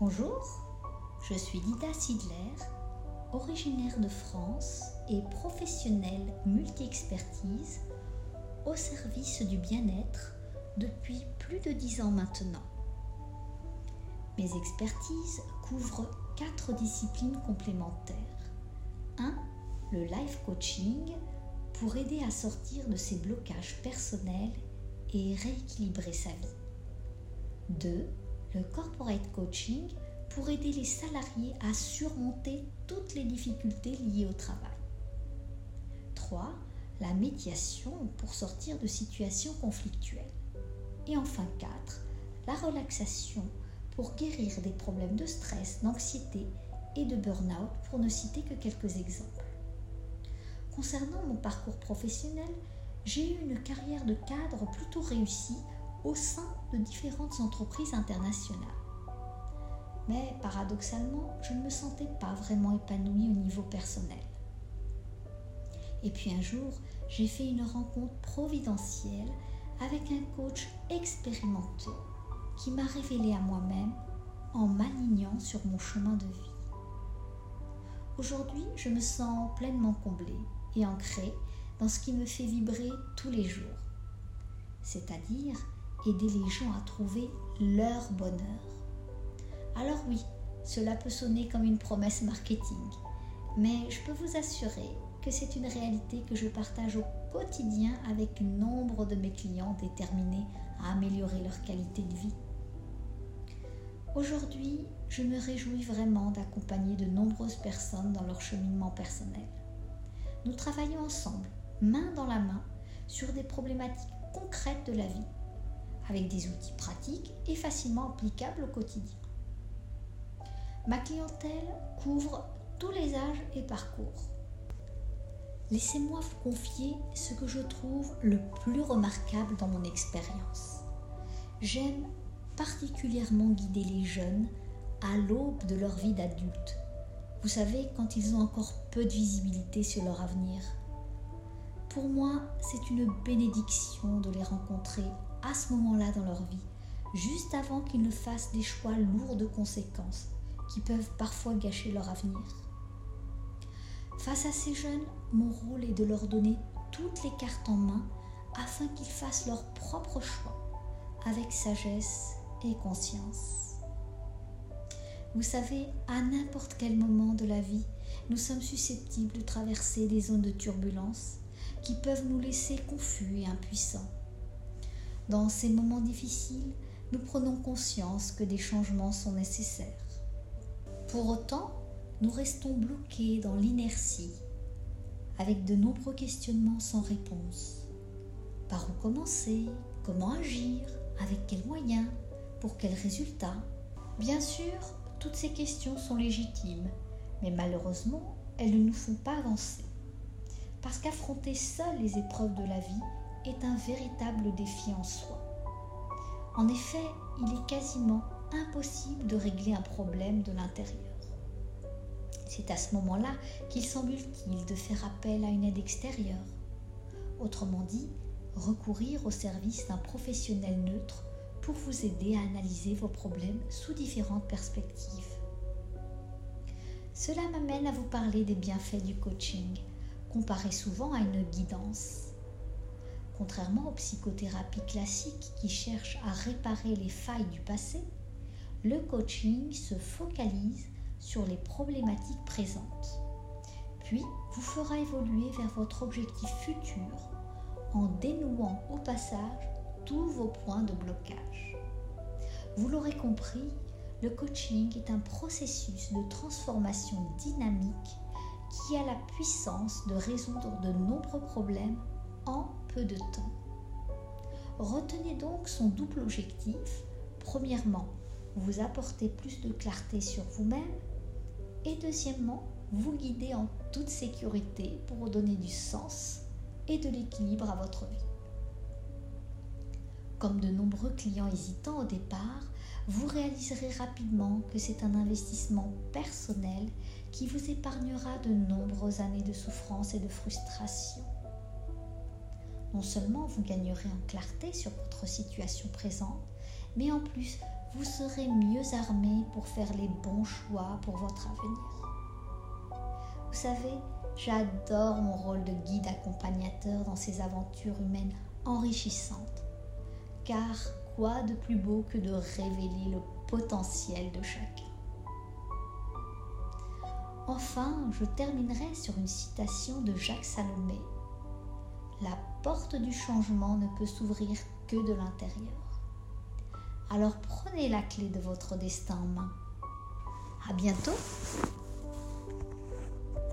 Bonjour, je suis Lida Sidler, originaire de France et professionnelle multi-expertise au service du bien-être depuis plus de dix ans maintenant. Mes expertises couvrent quatre disciplines complémentaires. 1. Le life coaching pour aider à sortir de ses blocages personnels et rééquilibrer sa vie. 2. Le corporate coaching pour aider les salariés à surmonter toutes les difficultés liées au travail. 3. La médiation pour sortir de situations conflictuelles. Et enfin 4. La relaxation pour guérir des problèmes de stress, d'anxiété et de burn-out, pour ne citer que quelques exemples. Concernant mon parcours professionnel, j'ai eu une carrière de cadre plutôt réussie au sein de différentes entreprises internationales. Mais paradoxalement, je ne me sentais pas vraiment épanouie au niveau personnel. Et puis un jour, j'ai fait une rencontre providentielle avec un coach expérimenté qui m'a révélé à moi-même en m'alignant sur mon chemin de vie. Aujourd'hui, je me sens pleinement comblée et ancrée dans ce qui me fait vibrer tous les jours, c'est-à-dire aider les gens à trouver leur bonheur. Alors oui, cela peut sonner comme une promesse marketing, mais je peux vous assurer que c'est une réalité que je partage au quotidien avec nombre de mes clients déterminés à améliorer leur qualité de vie. Aujourd'hui, je me réjouis vraiment d'accompagner de nombreuses personnes dans leur cheminement personnel. Nous travaillons ensemble, main dans la main, sur des problématiques concrètes de la vie, avec des outils pratiques et facilement applicables au quotidien. Ma clientèle couvre tous les âges et parcours. Laissez-moi vous confier ce que je trouve le plus remarquable dans mon expérience. J'aime particulièrement guider les jeunes à l'aube de leur vie d'adulte. Vous savez, quand ils ont encore peu de visibilité sur leur avenir. Pour moi, c'est une bénédiction de les rencontrer à ce moment-là dans leur vie, juste avant qu'ils ne fassent des choix lourds de conséquences qui peuvent parfois gâcher leur avenir. Face à ces jeunes, mon rôle est de leur donner toutes les cartes en main afin qu'ils fassent leur propre choix avec sagesse et conscience. Vous savez, à n'importe quel moment de la vie, nous sommes susceptibles de traverser des zones de turbulence qui peuvent nous laisser confus et impuissants. Dans ces moments difficiles, nous prenons conscience que des changements sont nécessaires. Pour autant, nous restons bloqués dans l'inertie, avec de nombreux questionnements sans réponse. Par où commencer? Comment agir? Avec quels moyens? Pour quels résultats? Bien sûr, toutes ces questions sont légitimes, mais malheureusement, elles ne nous font pas avancer. Parce qu'affronter seul les épreuves de la vie est un véritable défi en soi. En effet, il est quasiment impossible de régler un problème de l'intérieur. C'est à ce moment-là qu'il semble utile de faire appel à une aide extérieure. Autrement dit, recourir au service d'un professionnel neutre pour vous aider à analyser vos problèmes sous différentes perspectives. Cela m'amène à vous parler des bienfaits du coaching, comparé souvent à une guidance. Contrairement aux psychothérapies classiques qui cherchent à réparer les failles du passé, le coaching se focalise sur les problématiques présentes, puis vous fera évoluer vers votre objectif futur en dénouant au passage tous vos points de blocage. Vous l'aurez compris, le coaching est un processus de transformation dynamique qui a la puissance de résoudre de nombreux problèmes en peu de temps. Retenez donc son double objectif. Premièrement, vous apporter plus de clarté sur vous-même et deuxièmement, vous guider en toute sécurité pour donner du sens et de l'équilibre à votre vie. Comme de nombreux clients hésitants au départ, vous réaliserez rapidement que c'est un investissement personnel qui vous épargnera de nombreuses années de souffrance et de frustration. Non seulement vous gagnerez en clarté sur votre situation présente, mais en plus vous serez mieux armé pour faire les bons choix pour votre avenir. Vous savez, j'adore mon rôle de guide accompagnateur dans ces aventures humaines enrichissantes. Car quoi de plus beau que de révéler le potentiel de chacun? Enfin, je terminerai sur une citation de Jacques Salomé. La porte du changement ne peut s'ouvrir que de l'intérieur. Alors prenez la clé de votre destin en main. À bientôt!